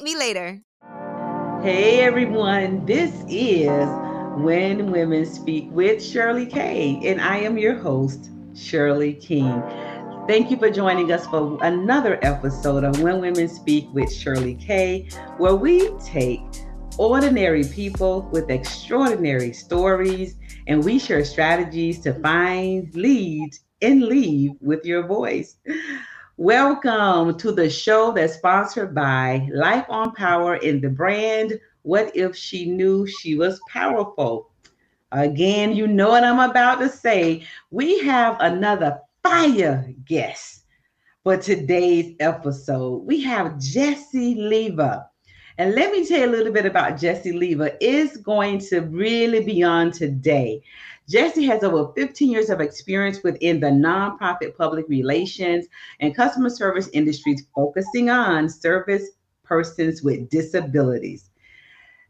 me later. Hey everyone, this is When Women Speak with Shirley Kay, and I am your host, Shirley King. Thank you for joining us for another episode of When Women Speak with Shirley Kay, where we take ordinary people with extraordinary stories and we share strategies to find, lead, and leave with your voice. Welcome to the show that's sponsored by Life on Power in the brand What If She Knew She Was Powerful? Again, you know what I'm about to say. We have another fire guest for today's episode. We have Yesse Leyva. And let me tell you a little bit about Yesse Leyva. It's going to really be on today. Yesse has over 15 years of experience within the nonprofit public relations and customer service industries, focusing on service persons with disabilities.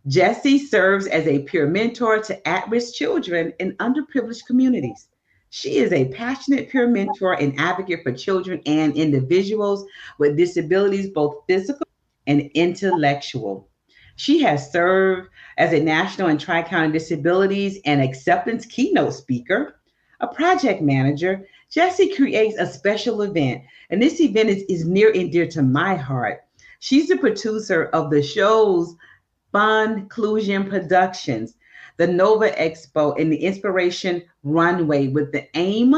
Yesse serves as a peer mentor to at risk children in underprivileged communities. She is a passionate peer mentor and advocate for children and individuals with disabilities, both physical and intellectual. She has served as a national and tri county disabilities and acceptance keynote speaker, a project manager. Yesse creates a special event, and this event is, is near and dear to my heart. She's the producer of the shows Fun Inclusion Productions, the Nova Expo, and the Inspiration Runway with the aim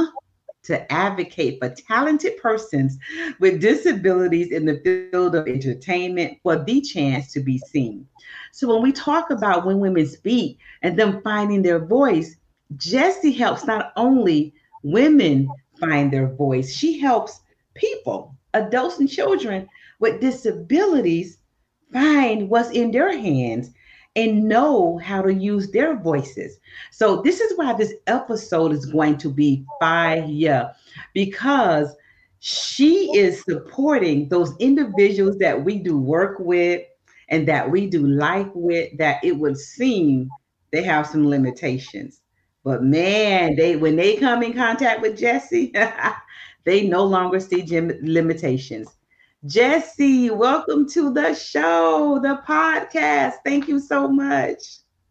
to advocate for talented persons with disabilities in the field of entertainment for the chance to be seen. So when we talk about when women speak and them finding their voice, Yesse helps not only women find their voice, she helps people, adults and children with disabilities find what's in their hands and know how to use their voices. So this is why this episode is going to be fire because she is supporting those individuals that we do work with and that we do life with that it would seem they have some limitations. But man, they when they come in contact with Yesse, they no longer see limitations. Yesse, welcome to the show, the podcast. Thank you so much.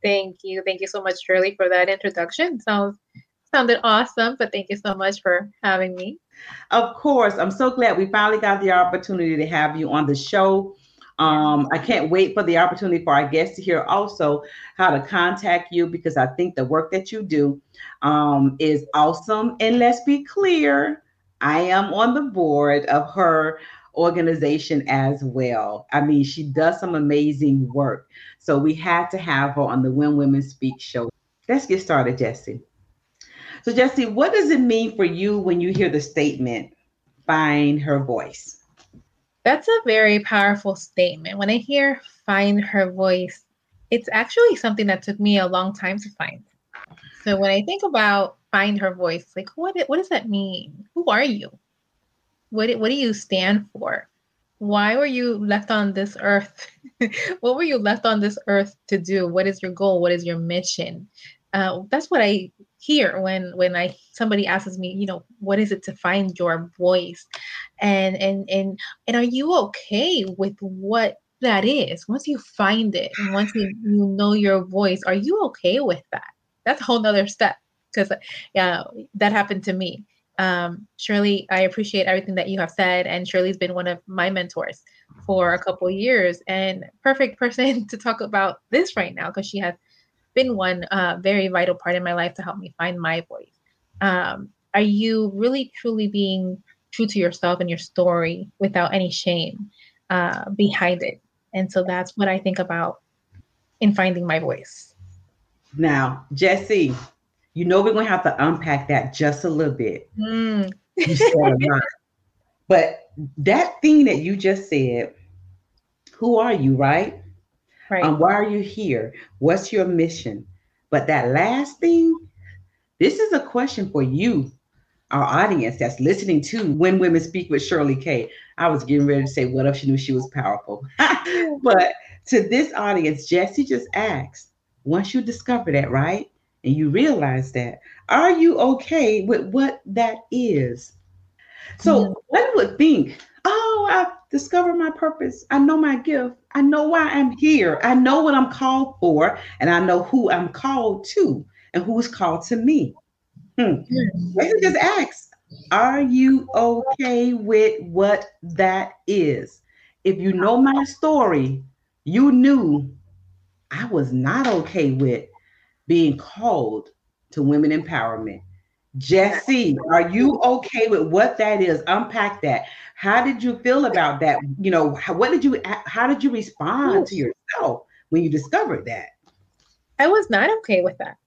Thank you. Thank you so much, Shirley, for that introduction. Sounds sounded awesome, but thank you so much for having me. Of course. I'm so glad we finally got the opportunity to have you on the show. Um, I can't wait for the opportunity for our guests to hear also how to contact you because I think the work that you do um, is awesome. And let's be clear, I am on the board of her organization as well. I mean, she does some amazing work. So we had to have her on the When Women Speak show. Let's get started, Yesse. So, Yesse, what does it mean for you when you hear the statement, find her voice? That's a very powerful statement. When I hear find her voice, it's actually something that took me a long time to find. So when I think about find her voice, like what what does that mean? Who are you? What, what do you stand for? Why were you left on this earth? what were you left on this earth to do? What is your goal? What is your mission? Uh, that's what I hear when when I somebody asks me, you know, what is it to find your voice, and and and and are you okay with what that is? Once you find it, once you, you know your voice, are you okay with that? That's a whole nother step because yeah, that happened to me um, Shirley, I appreciate everything that you have said, and Shirley's been one of my mentors for a couple years, and perfect person to talk about this right now because she has been one uh, very vital part in my life to help me find my voice. Um, are you really truly being true to yourself and your story without any shame uh, behind it? And so that's what I think about in finding my voice. Now, Yesse, you know, we're going to have to unpack that just a little bit. Mm. but that thing that you just said, who are you, right? Right. Um, why are you here? What's your mission? But that last thing, this is a question for you, our audience that's listening to When Women Speak with Shirley K. I was getting ready to say, what if she knew she was powerful? but to this audience, Yesse just asked, once you discover that, right? And you realize that, are you okay with what that is? So mm-hmm. one would think, oh, I've discovered my purpose. I know my gift. I know why I'm here. I know what I'm called for, and I know who I'm called to and who's called to me. Hmm. Mm-hmm. just ask, are you okay with what that is? If you know my story, you knew I was not okay with being called to women empowerment. Yesse, are you okay with what that is? Unpack that. How did you feel about that? You know, how, what did you how did you respond to yourself when you discovered that? I was not okay with that.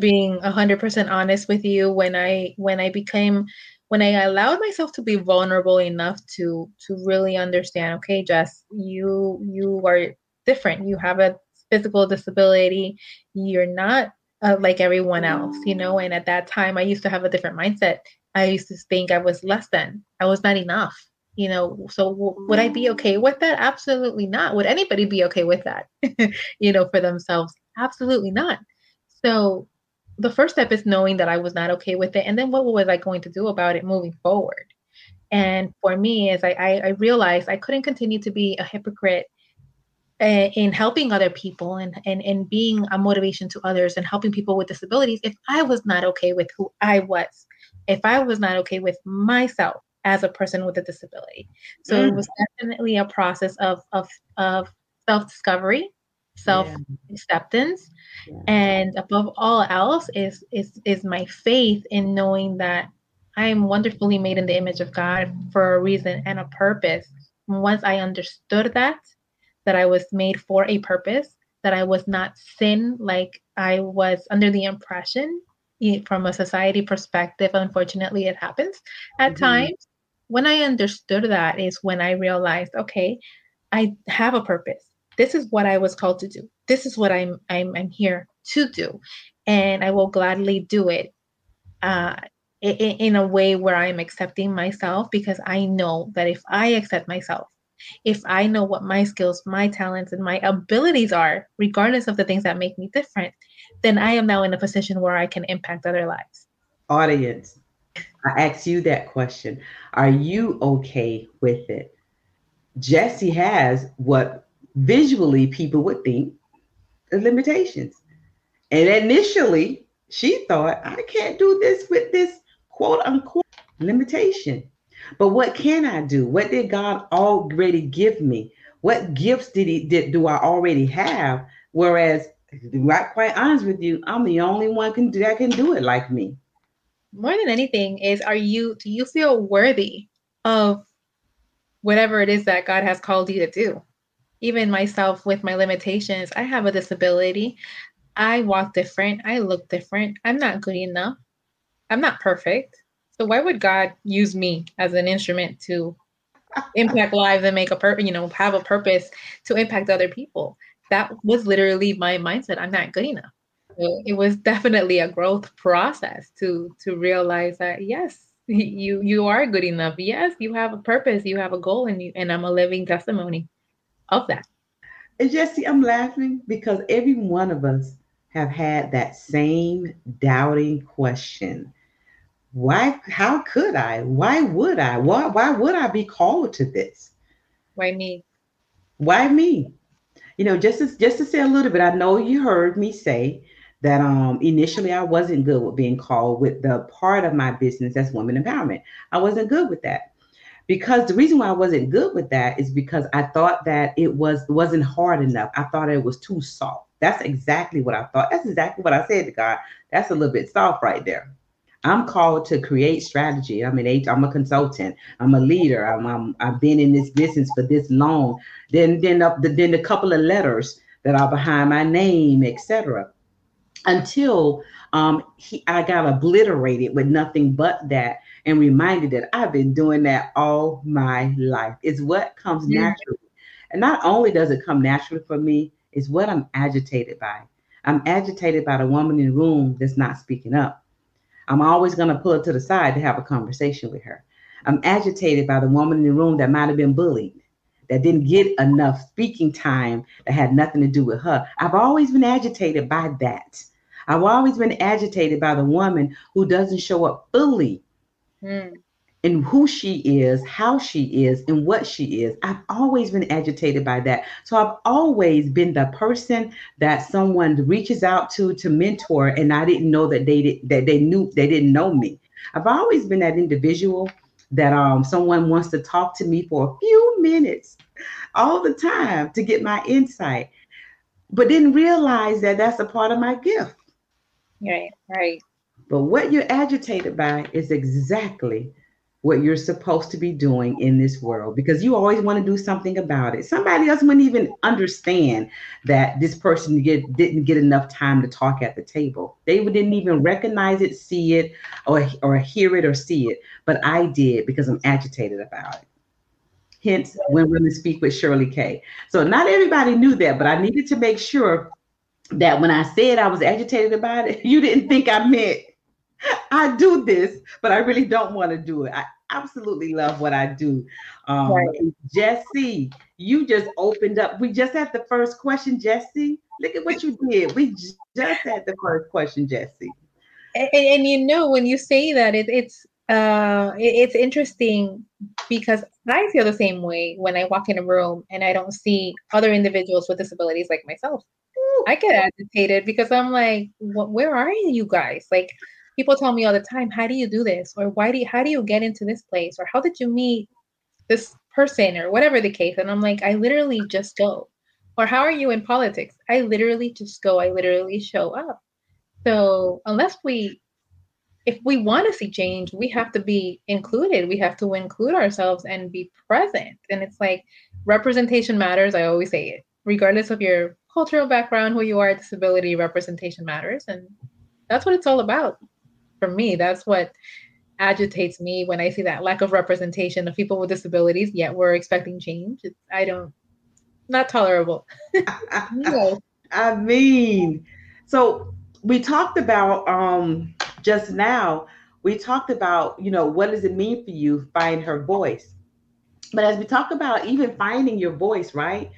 Being 100% honest with you when I when I became when I allowed myself to be vulnerable enough to to really understand, okay, Jess, you you are different. You have a physical disability. You're not uh, like everyone else, you know. And at that time, I used to have a different mindset. I used to think I was less than. I was not enough, you know. So w- would I be okay with that? Absolutely not. Would anybody be okay with that? you know, for themselves? Absolutely not. So the first step is knowing that I was not okay with it, and then what was I going to do about it moving forward? And for me, is I, I, I realized I couldn't continue to be a hypocrite in helping other people and, and and being a motivation to others and helping people with disabilities if I was not okay with who I was, if I was not okay with myself as a person with a disability. So mm. it was definitely a process of of of self discovery, self acceptance, yeah. and above all else is is is my faith in knowing that I am wonderfully made in the image of God for a reason and a purpose. Once I understood that, that I was made for a purpose, that I was not sin like I was under the impression from a society perspective. Unfortunately, it happens at mm-hmm. times. When I understood that is when I realized, okay, I have a purpose. This is what I was called to do. This is what I'm I'm, I'm here to do, and I will gladly do it. Uh, in, in a way where I'm accepting myself because I know that if I accept myself, if I know what my skills, my talents, and my abilities are, regardless of the things that make me different, then I am now in a position where I can impact other lives. Audience, I ask you that question. Are you okay with it? Yesse has what visually people would think the limitations. And initially, she thought, I can't do this with this quote unquote limitation. But what can I do? What did God already give me? What gifts did he did do I already have? Whereas, be quite honest with you, I'm the only one can do that can do it like me. More than anything, is are you do you feel worthy of whatever it is that God has called you to do? Even myself with my limitations, I have a disability. I walk different. I look different. I'm not good enough. I'm not perfect. So why would God use me as an instrument to impact lives and make a purpose, you know, have a purpose to impact other people? That was literally my mindset. I'm not good enough. It was definitely a growth process to to realize that yes, you you are good enough. Yes, you have a purpose, you have a goal, and you and I'm a living testimony of that. And Yesse, I'm laughing because every one of us have had that same doubting question why how could i? Why would i? Why why would i be called to this? Why me? Why me? You know just to, just to say a little bit i know you heard me say that um initially i wasn't good with being called with the part of my business as women empowerment. I wasn't good with that. Because the reason why i wasn't good with that is because i thought that it was wasn't hard enough. I thought it was too soft. That's exactly what i thought. That's exactly what i said to god. That's a little bit soft right there I'm called to create strategy. I'm an I'm a consultant. I'm a leader. I'm, I'm I've been in this business for this long. Then then up the, then a couple of letters that are behind my name, etc. Until um, he, I got obliterated with nothing but that, and reminded that I've been doing that all my life. It's what comes naturally And not only does it come naturally for me, it's what I'm agitated by. I'm agitated by the woman in the room that's not speaking up. I'm always going to pull her to the side to have a conversation with her. I'm agitated by the woman in the room that might have been bullied, that didn't get enough speaking time that had nothing to do with her. I've always been agitated by that. I've always been agitated by the woman who doesn't show up fully mm. In who she is, how she is, and what she is. I've always been agitated by that. So I've always been the person that someone reaches out to to mentor, and I didn't know that they did, that they knew they didn't know me. I've always been that individual that um, someone wants to talk to me for a few minutes all the time to get my insight, but didn't realize that that's a part of my gift. Right, right. But what you're agitated by is exactly what you're supposed to be doing in this world because you always want to do something about it. Somebody else wouldn't even understand that this person get, didn't get enough time to talk at the table. They didn't even recognize it, see it, or, or hear it or see it. But I did because I'm agitated about it. Hence, when women speak with Shirley Kay. So not everybody knew that, but I needed to make sure that when I said I was agitated about it, you didn't think I meant I do this, but I really don't want to do it. I absolutely love what I do. Um, right. Yesse, you just opened up. We just had the first question, Yesse. Look at what you did. We just had the first question, Yesse. And, and you know, when you say that, it, it's uh, it, it's interesting because I feel the same way when I walk in a room and I don't see other individuals with disabilities like myself. I get agitated because I'm like, where are you guys? Like, people tell me all the time, how do you do this? Or why do you, how do you get into this place? Or how did you meet this person or whatever the case? And I'm like, I literally just go. Or how are you in politics? I literally just go. I literally show up. So unless we, if we want to see change, we have to be included. We have to include ourselves and be present. And it's like representation matters. I always say it, regardless of your cultural background, who you are, disability representation matters. And that's what it's all about. For me, that's what agitates me when I see that lack of representation of people with disabilities, yet we're expecting change. It's, I don't, not tolerable. no. I mean, so we talked about um just now, we talked about, you know, what does it mean for you find her voice? But as we talk about even finding your voice, right?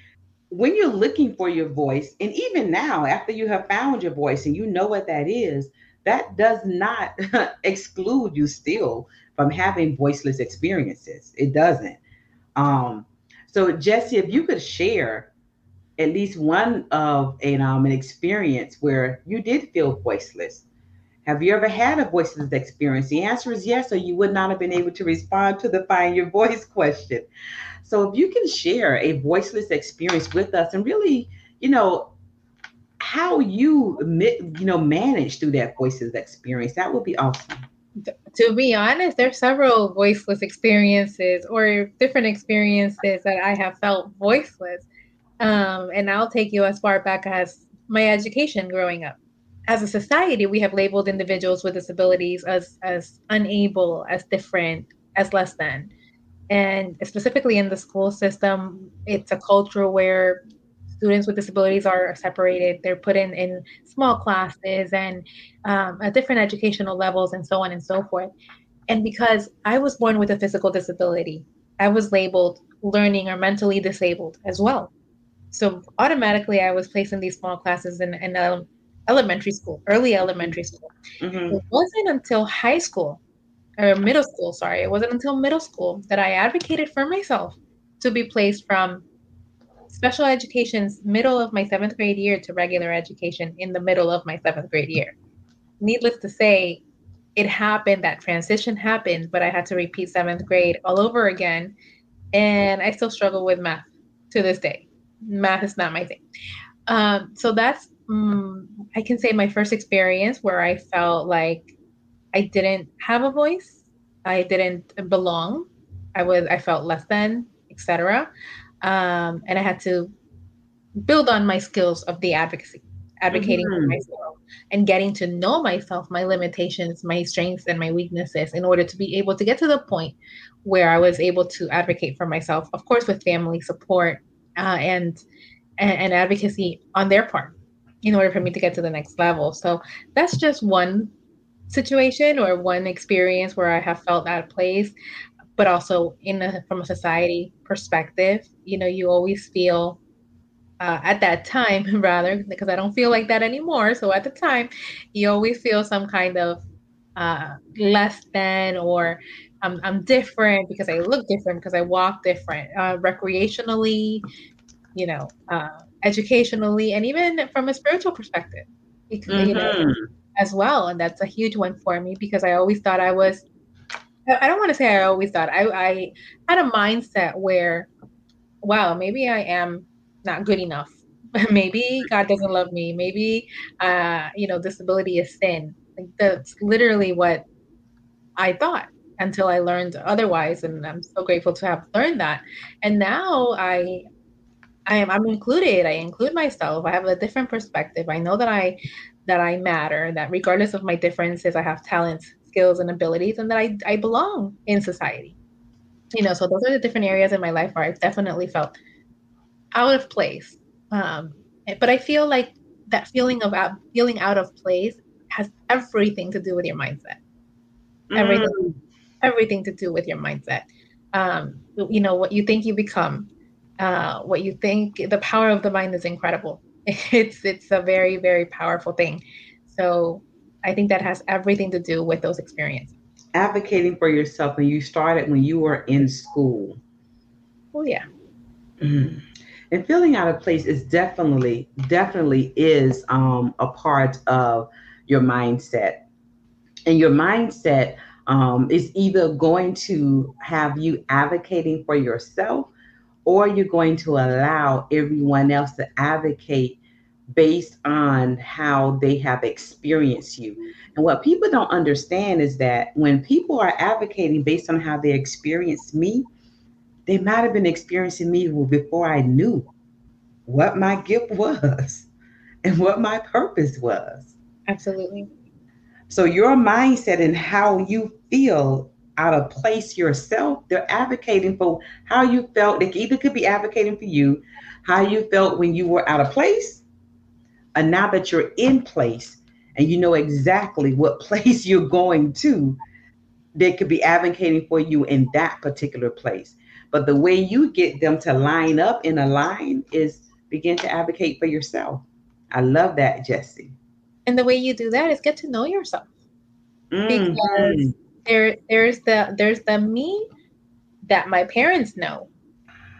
when you're looking for your voice, and even now, after you have found your voice and you know what that is, that does not exclude you still from having voiceless experiences. It doesn't. Um, so, Yesse, if you could share at least one of an, um, an experience where you did feel voiceless. Have you ever had a voiceless experience? The answer is yes, or you would not have been able to respond to the find your voice question. So if you can share a voiceless experience with us and really, you know, how you you know manage through that voiceless experience, that would be awesome. To be honest, there's several voiceless experiences or different experiences that I have felt voiceless. Um, and I'll take you as far back as my education growing up. As a society, we have labeled individuals with disabilities as as unable, as different, as less than and specifically in the school system it's a culture where students with disabilities are separated. They're put in in small classes and um, at different educational levels and so on and so forth. And because i was born with a physical disability i was labeled learning or mentally disabled as well. So automatically i was placed in these small classes in, in elementary school early elementary school. Mm-hmm. it wasn't until high school or middle school, sorry, it wasn't until middle school that I advocated for myself to be placed from special education's middle of my seventh grade year to regular education in the middle of my seventh grade year. Needless to say, it happened, that transition happened, but I had to repeat seventh grade all over again. And I still struggle with math to this day. Math is not my thing. Um, so that's, um, I can say, my first experience where I felt like I didn't have a voice. I didn't belong. I was I felt less than, etc. Um, and I had to build on my skills of the advocacy, advocating mm-hmm. for myself, and getting to know myself, my limitations, my strengths, and my weaknesses, in order to be able to get to the point where I was able to advocate for myself. Of course, with family support uh, and, and and advocacy on their part in order for me to get to the next level. So that's just one situation or one experience where I have felt out of place, but also in a, from a society perspective, you know, you always feel uh, at that time, rather, because I don't feel like that anymore. So at the time, you always feel some kind of uh, less than or I'm, I'm different because I look different because I walk different uh, recreationally, you know, uh, educationally, and even from a spiritual perspective, because, mm-hmm. you know, mm-hmm. as well. And that's a huge one for me because I always thought I was. I don't want to say I always thought I, I had a mindset where, wow, maybe I am not good enough. maybe God doesn't love me. Maybe, uh, you know, disability is sin. Like that's literally what I thought until I learned otherwise, and I'm so grateful to have learned that. And now I, I am I'm included. I include myself. I have a different perspective. I know that I that I matter. That regardless of my differences, I have talents, skills, and abilities, and that I I belong in society. You know, so those are the different areas in my life where I've definitely felt out of place. Um, but I feel like that feeling of out, feeling out of place has everything to do with your mindset. Mm. Everything, everything to do with your mindset. Um, you know what you think you become, uh, what you think. The power of the mind is incredible. It's it's a very very powerful thing. So I think that has everything to do with those experiences. Advocating for yourself when you started when you were in school. Oh yeah. Mm and feeling out of place is definitely definitely is um, a part of your mindset and your mindset um, is either going to have you advocating for yourself or you're going to allow everyone else to advocate based on how they have experienced you. And what people don't understand is that when people are advocating based on how they experienced me, they might have been experiencing me before I knew what my gift was and what my purpose was. Absolutely. So your mindset and how you feel out of place yourself, they're advocating for how you felt. They either could be advocating for you, how you felt when you were out of place, and now that you're in place and you know exactly what place you're going to, they could be advocating for you in that particular place. But the way you get them to line up in a line is begin to advocate for yourself. I love that, Yesse. And the way you do that is get to know yourself. Mm-hmm. Because there there's the there's the me that my parents know.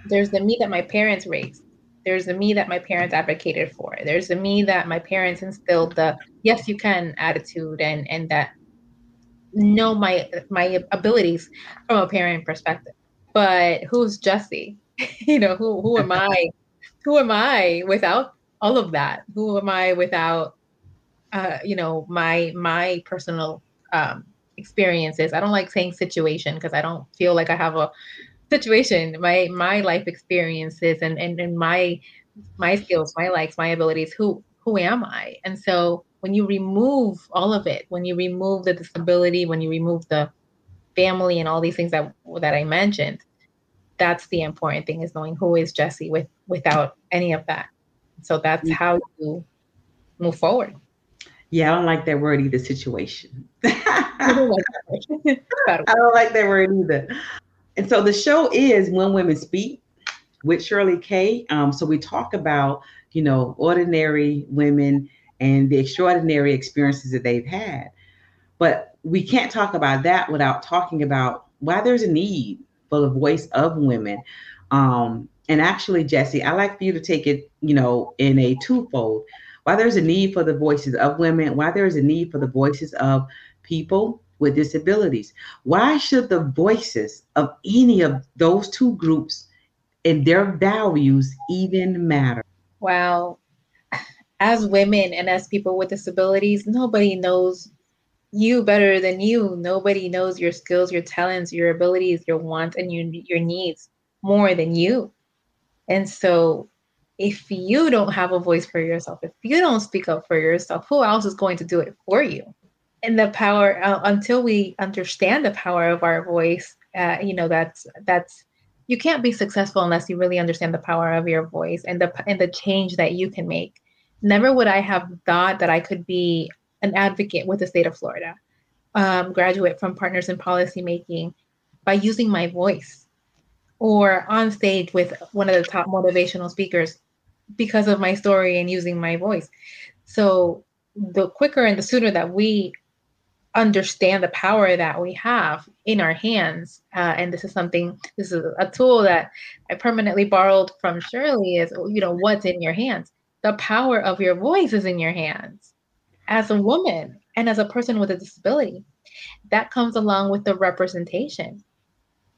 There's the me that my parents raised. There's a me that my parents advocated for. There's a me that my parents instilled the yes you can attitude and and that know my my abilities from a parent perspective. But who's Yesse? you know, who who am I? Who am I without all of that? Who am I without uh, you know, my my personal um experiences. I don't like saying situation because I don't feel like I have a situation. My my life experiences and, and and my my skills, my likes, my abilities, who who am I? And so when you remove all of it, when you remove the disability, when you remove the family and all these things that that I mentioned, that's the important thing is knowing who is Yesse with without any of that. So that's how you move forward. Yeah, I don't like that word either. Situation. I don't like that word either. And so the show is When Women Speak with Shirley Kay. Um, so we talk about you know ordinary women and the extraordinary experiences that they've had, but we can't talk about that without talking about why there's a need for the voice of women. Um, and actually, Yesse, I like for you to take it, you know, in a twofold. Why there's a need for the voices of women, why there's a need for the voices of people with disabilities. Why should the voices of any of those two groups and their values even matter? Well, as women and as people with disabilities, nobody knows you better than you. Nobody knows your skills, your talents, your abilities, your wants, and your your needs more than you. And so, if you don't have a voice for yourself, if you don't speak up for yourself, who else is going to do it for you? And the power uh, until we understand the power of our voice, uh, you know, that's that's you can't be successful unless you really understand the power of your voice and the and the change that you can make. Never would I have thought that I could be an advocate with the state of Florida, um, graduate from Partners in Policymaking, by using my voice, or on stage with one of the top motivational speakers because of my story and using my voice. So the quicker and the sooner that we understand the power that we have in our hands. Uh, and this is something, this is a tool that I permanently borrowed from Shirley is, you know, what's in your hands? The power of your voice is in your hands as a woman and as a person with a disability. That comes along with the representation.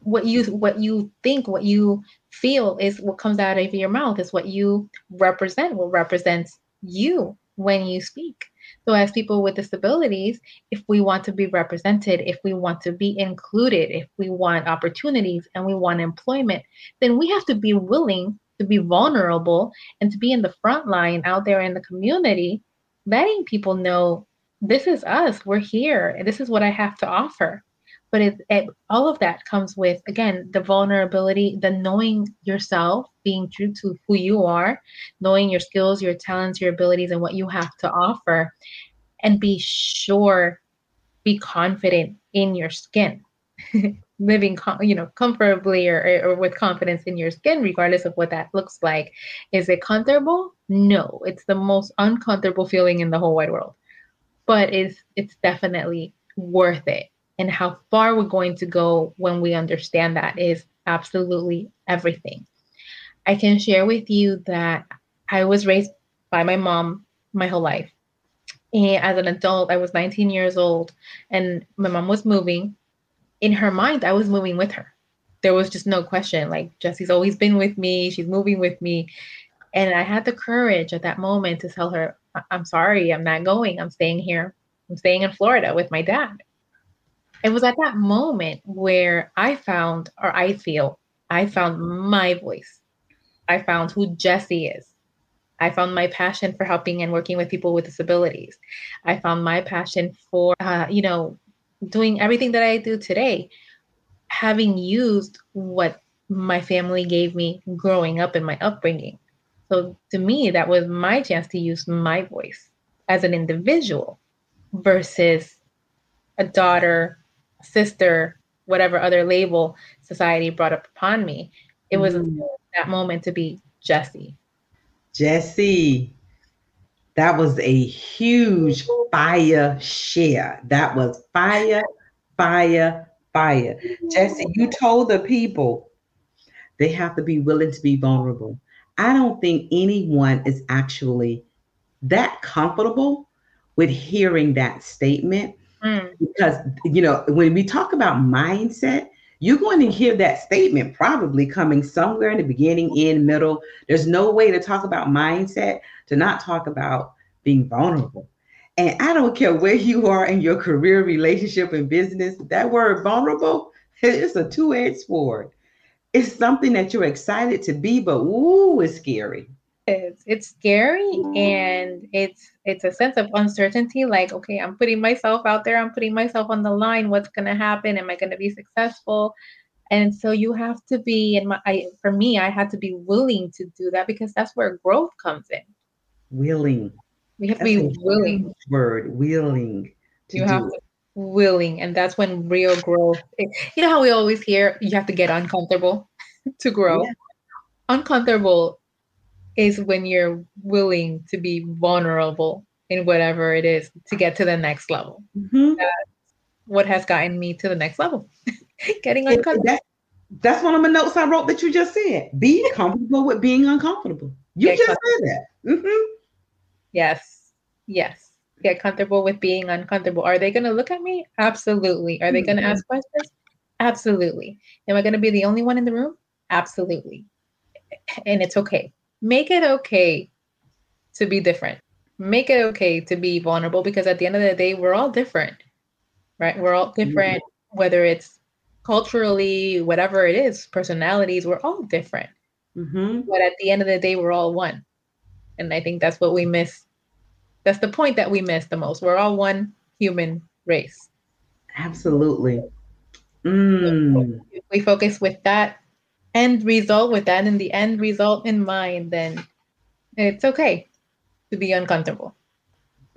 What you what you think, what you feel is what comes out of your mouth is what you represent, what represents you when you speak. So, as people with disabilities, if we want to be represented, if we want to be included, if we want opportunities and we want employment, then we have to be willing to be vulnerable and to be in the front line out there in the community, letting people know this is us, we're here, and this is what I have to offer. But it, it, all of that comes with, again, the vulnerability, the knowing yourself, being true to who you are, knowing your skills, your talents, your abilities, and what you have to offer, and be sure, be confident in your skin. living com- you know comfortably or, or with confidence in your skin regardless of what that looks like. Is it comfortable? No. It's the most uncomfortable feeling in the whole wide world. But it's it's definitely worth it and how far we're going to go when we understand that is absolutely everything. I can share with you that I was raised by my mom my whole life. And as an adult, I was 19 years old and my mom was moving. In her mind, I was moving with her. There was just no question. Like, Yesse's always been with me, she's moving with me. And I had the courage at that moment to tell her, I'm sorry, I'm not going. I'm staying here. I'm staying in Florida with my dad it was at that moment where I found, or I feel, I found my voice. I found who Yesse is. I found my passion for helping and working with people with disabilities. I found my passion for, uh, you know, doing everything that I do today, having used what my family gave me growing up in my upbringing. So to me, that was my chance to use my voice as an individual versus a daughter sister, whatever other label society brought up upon me. It was mm. that moment to be Yesse. Yesse, that was a huge fire share. That was fire, fire, fire. Yesse, you told the people they have to be willing to be vulnerable. I don't think anyone is actually that comfortable with hearing that statement Mm. Because, you know, when we talk about mindset, you're going to hear that statement probably coming somewhere in the beginning, in, middle. There's no way to talk about mindset to not talk about being vulnerable. And I don't care where you are in your career, relationship, and business, that word vulnerable, it's a two edged sword. It's something that you're excited to be, but ooh, it's scary is. It's scary mm. and it's it's a sense of uncertainty. Like, okay, I'm putting myself out there. I'm putting myself on the line. What's gonna happen? Am I gonna be successful? And so you have to be, and my, I, for me, I had to be willing to do that because that's where growth comes in. Willing. We have that's to be willing. Word willing. you have to willing, and that's when real growth. you know how we always hear you have to get uncomfortable to grow. Yeah. Uncomfortable is when you're willing to be vulnerable in whatever it is to get to the next level. Mm-hmm. That's what has gotten me to the next level. Getting uncomfortable. That, that's one of my notes I wrote that you just said. Be comfortable with being uncomfortable. You Get just said that. Mm-hmm. Yes. Yes. Get comfortable with being uncomfortable. Are they going to look at me? Absolutely. Are they going to mm-hmm. ask questions? Absolutely. Am I going to be the only one in the room? Absolutely. And it's okay make it okay to be different. Make it okay to be vulnerable because at the end of the day, we're all different, right? We're all different, mm-hmm. whether it's culturally, whatever it is, personalities, we're all different. Mm-hmm. But at the end of the day, we're all one. And I think that's what we miss. That's the point that we miss the most. We're all one human race. Absolutely. Mm. we focus with that end result with that and the end result in mind, then it's okay to be uncomfortable.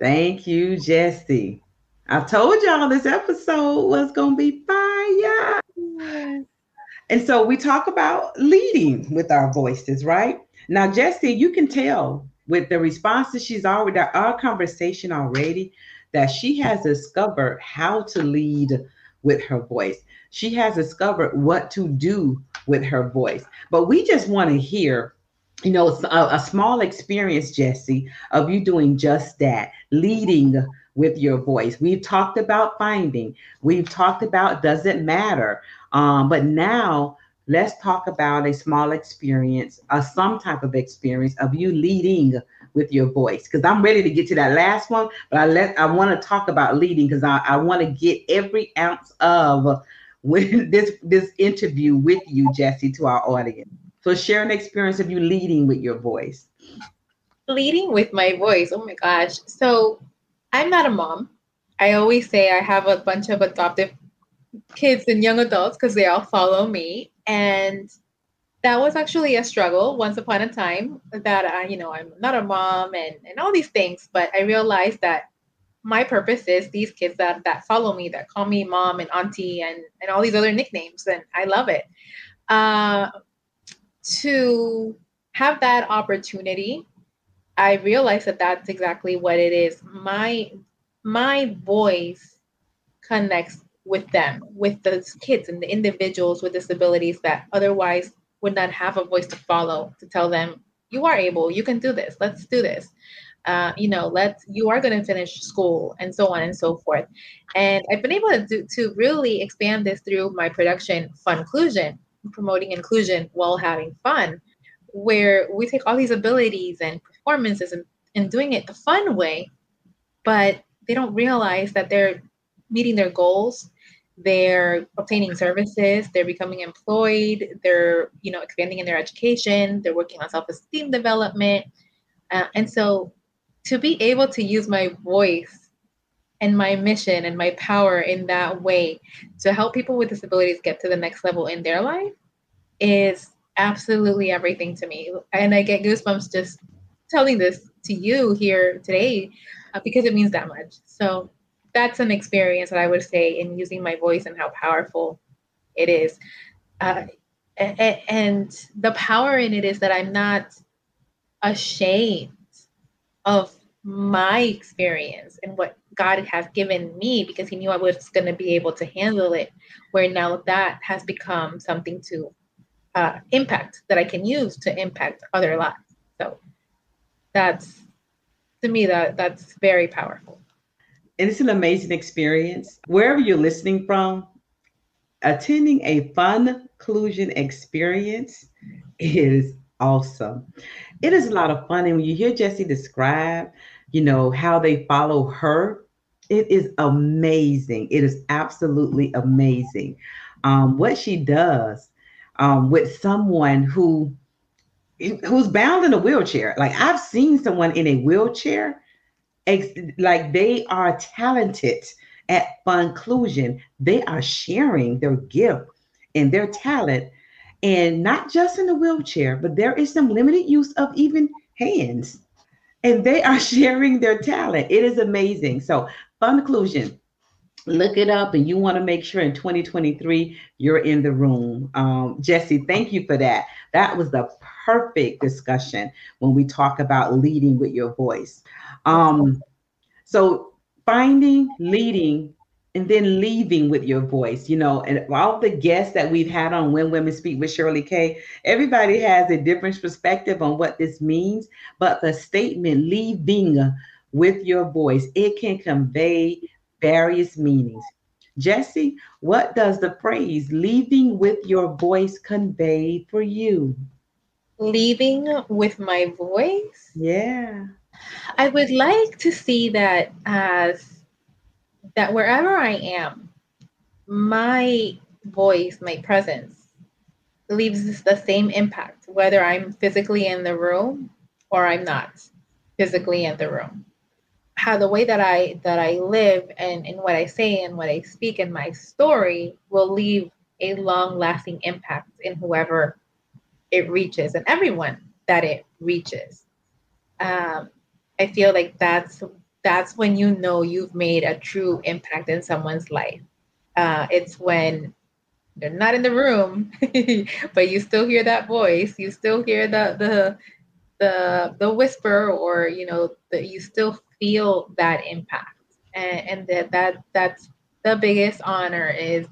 Thank you, Yesse. I told y'all this episode was going to be fire. And so we talk about leading with our voices, right? Now, Yesse, you can tell with the responses she's already, our conversation already, that she has discovered how to lead with her voice. She has discovered what to do with her voice. But we just want to hear, you know, a, a small experience, Yesse, of you doing just that, leading with your voice. We've talked about finding, we've talked about does it matter. Um, but now let's talk about a small experience, uh, some type of experience of you leading with your voice. Because I'm ready to get to that last one, but I let I want to talk about leading because I, I want to get every ounce of with this this interview with you, Yesse, to our audience. So share an experience of you leading with your voice. Leading with my voice. Oh my gosh. So I'm not a mom. I always say I have a bunch of adoptive kids and young adults because they all follow me. And that was actually a struggle once upon a time that I, you know, I'm not a mom and, and all these things, but I realized that my purpose is these kids that, that follow me, that call me mom and auntie and, and all these other nicknames. And I love it. Uh, to have that opportunity I realized that that's exactly what it is. My my voice connects with them, with those kids and the individuals with disabilities that otherwise would not have a voice to follow to tell them you are able, you can do this, let's do this. Uh, you know, let's you are going to finish school and so on and so forth. And I've been able to do, to really expand this through my production, Fun Inclusion, promoting inclusion while having fun, where we take all these abilities and performances and, and doing it the fun way, but they don't realize that they're meeting their goals they're obtaining services they're becoming employed they're you know expanding in their education they're working on self-esteem development uh, and so to be able to use my voice and my mission and my power in that way to help people with disabilities get to the next level in their life is absolutely everything to me and i get goosebumps just telling this to you here today uh, because it means that much. So that's an experience that I would say in using my voice and how powerful it is. Uh, and the power in it is that I'm not ashamed of my experience and what God has given me because He knew I was going to be able to handle it. Where now that has become something to uh, impact that I can use to impact other lives. So that's to me that that's very powerful and it's an amazing experience wherever you're listening from attending a fun inclusion experience is awesome it is a lot of fun and when you hear Yesse describe you know how they follow her it is amazing it is absolutely amazing um, what she does um, with someone who who's bound in a wheelchair. Like I've seen someone in a wheelchair, ex- like they are talented at inclusion. They are sharing their gift and their talent, and not just in the wheelchair, but there is some limited use of even hands, and they are sharing their talent. It is amazing. So fun inclusion look it up and you want to make sure in 2023 you're in the room um, Yesse thank you for that that was the perfect discussion when we talk about leading with your voice. Um, so finding, leading, and then leaving with your voice. You know, and all the guests that we've had on When Women Speak with Shirley Kay, everybody has a different perspective on what this means. But the statement leaving with your voice, it can convey various meanings. Yesse, what does the phrase leaving with your voice convey for you? leaving with my voice. Yeah. I would like to see that as that wherever I am, my voice, my presence leaves the same impact, whether I'm physically in the room or I'm not physically in the room. How the way that I that I live and, and what I say and what I speak and my story will leave a long lasting impact in whoever it reaches and everyone that it reaches. Um, I feel like that's that's when you know you've made a true impact in someone's life. Uh, it's when they're not in the room, but you still hear that voice. You still hear the the the the whisper, or you know, that you still feel that impact, and, and that that that's the biggest honor is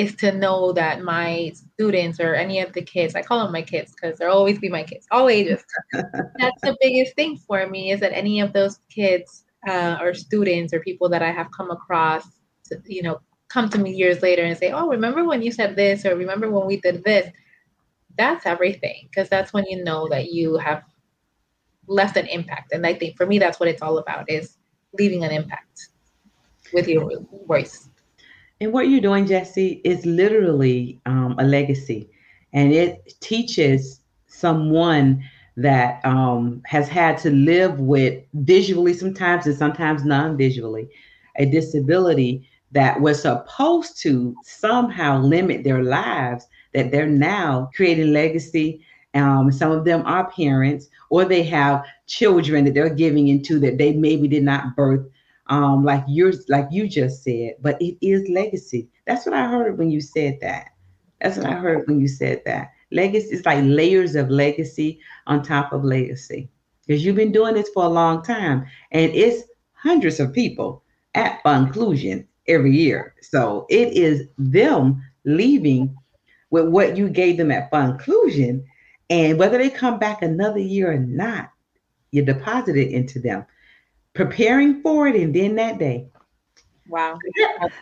is to know that my students or any of the kids, I call them my kids because they'll always be my kids, all ages. That's the biggest thing for me is that any of those kids uh, or students or people that I have come across, to, you know, come to me years later and say, "Oh, remember when you said this?" or "Remember when we did this?" That's everything because that's when you know that you have left an impact. And I think for me, that's what it's all about: is leaving an impact with your voice. And what you're doing, Yesse, is literally um, a legacy, and it teaches someone that um, has had to live with visually sometimes and sometimes non-visually a disability that was supposed to somehow limit their lives that they're now creating legacy um, some of them are parents or they have children that they're giving into that they maybe did not birth um, like yours like you just said but it is legacy that's what i heard when you said that that's what i heard when you said that legacy is like layers of legacy on top of legacy because you've been doing this for a long time and it's hundreds of people at Funclusion every year. So it is them leaving with what you gave them at Funclusion. And whether they come back another year or not, you deposit it into them, preparing for it. And then that day, Wow.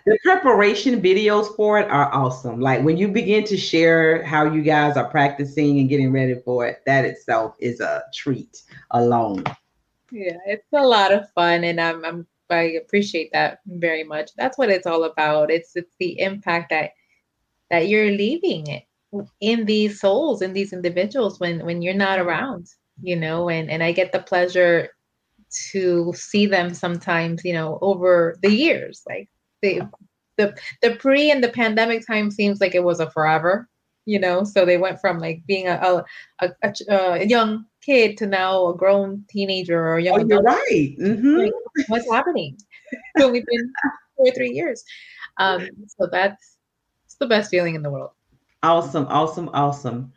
The preparation videos for it are awesome. Like when you begin to share how you guys are practicing and getting ready for it, that itself is a treat alone. Yeah, it's a lot of fun and I'm I'm I appreciate that very much. That's what it's all about. It's it's the impact that that you're leaving it in these souls in these individuals when when you're not around, you know, and and I get the pleasure to see them sometimes, you know, over the years. Like they the the pre and the pandemic time seems like it was a forever, you know. So they went from like being a a, a, a young kid to now a grown teenager or young oh, You're right. Mm-hmm. What's happening? it's only been two or three years. Um, so that's it's the best feeling in the world. Awesome, awesome, awesome.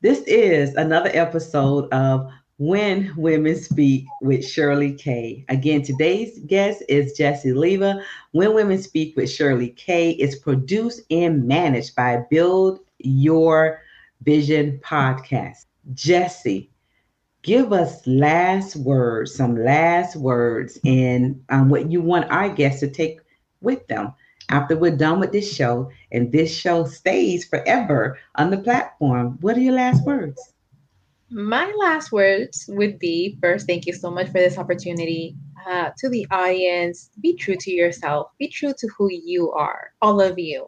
This is another episode of When Women Speak with Shirley K. Again, today's guest is Yesse Leyva. When Women Speak with Shirley K is produced and managed by Build Your Vision Podcast. Jesse, give us last words, some last words, and um, what you want our guests to take with them after we're done with this show and this show stays forever on the platform. What are your last words? My last words would be first, thank you so much for this opportunity. Uh, to the audience, be true to yourself, be true to who you are, all of you,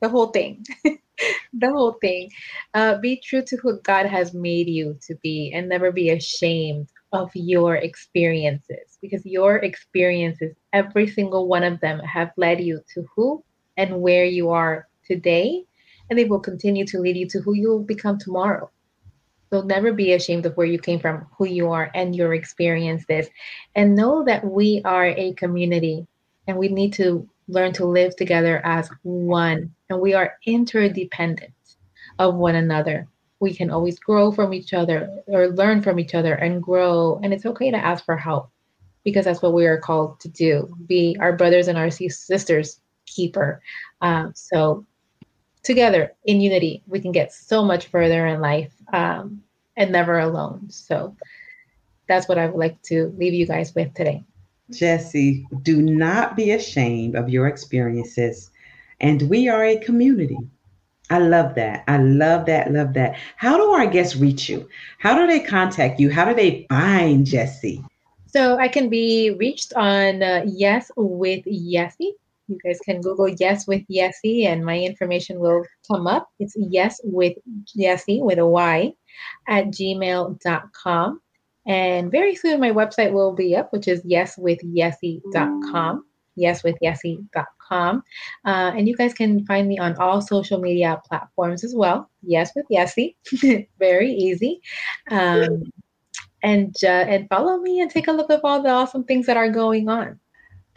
the whole thing. the whole thing. Uh, be true to who God has made you to be and never be ashamed of your experiences because your experiences, every single one of them, have led you to who and where you are today. And they will continue to lead you to who you will become tomorrow. So never be ashamed of where you came from, who you are, and your experiences. And know that we are a community and we need to learn to live together as one. And we are interdependent of one another. We can always grow from each other or learn from each other and grow. And it's okay to ask for help because that's what we are called to do be our brothers and our sisters keeper. Um, so, together in unity, we can get so much further in life um, and never alone. So, that's what I would like to leave you guys with today. Yesse, do not be ashamed of your experiences. And we are a community. I love that. I love that. Love that. How do our guests reach you? How do they contact you? How do they find Yesse? So I can be reached on uh, Yes with Yessie. You guys can Google Yes with Yessie and my information will come up. It's Yes with Yessie with a Y at gmail.com. And very soon my website will be up, which is yes with yessie.com yeswithyessie.com. yeswithyessie.com. Uh, and you guys can find me on all social media platforms as well. Yes with Yessie. Very easy. Um, and uh, and follow me and take a look at all the awesome things that are going on.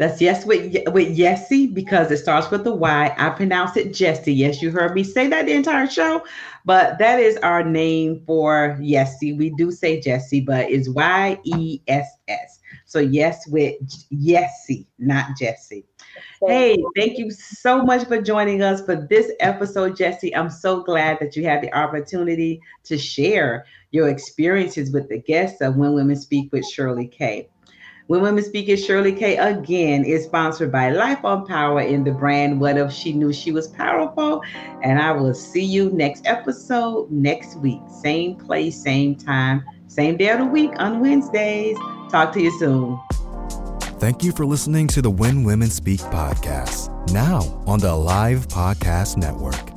That's yes with with Yessie because it starts with the Y. I pronounce it Jessie. Yes, you heard me say that the entire show, but that is our name for Yessie. We do say Jessie, but it's Y E S S. So yes with Yessie, not Jessie. Hey, thank you so much for joining us for this episode, Jessie. I'm so glad that you had the opportunity to share your experiences with the guests of When Women Speak with Shirley K. When Women Speak is Shirley K again is sponsored by Life on Power in the brand What If She Knew She Was Powerful? And I will see you next episode next week. Same place, same time, same day of the week on Wednesdays. Talk to you soon. Thank you for listening to the When Women Speak podcast, now on the Live Podcast Network.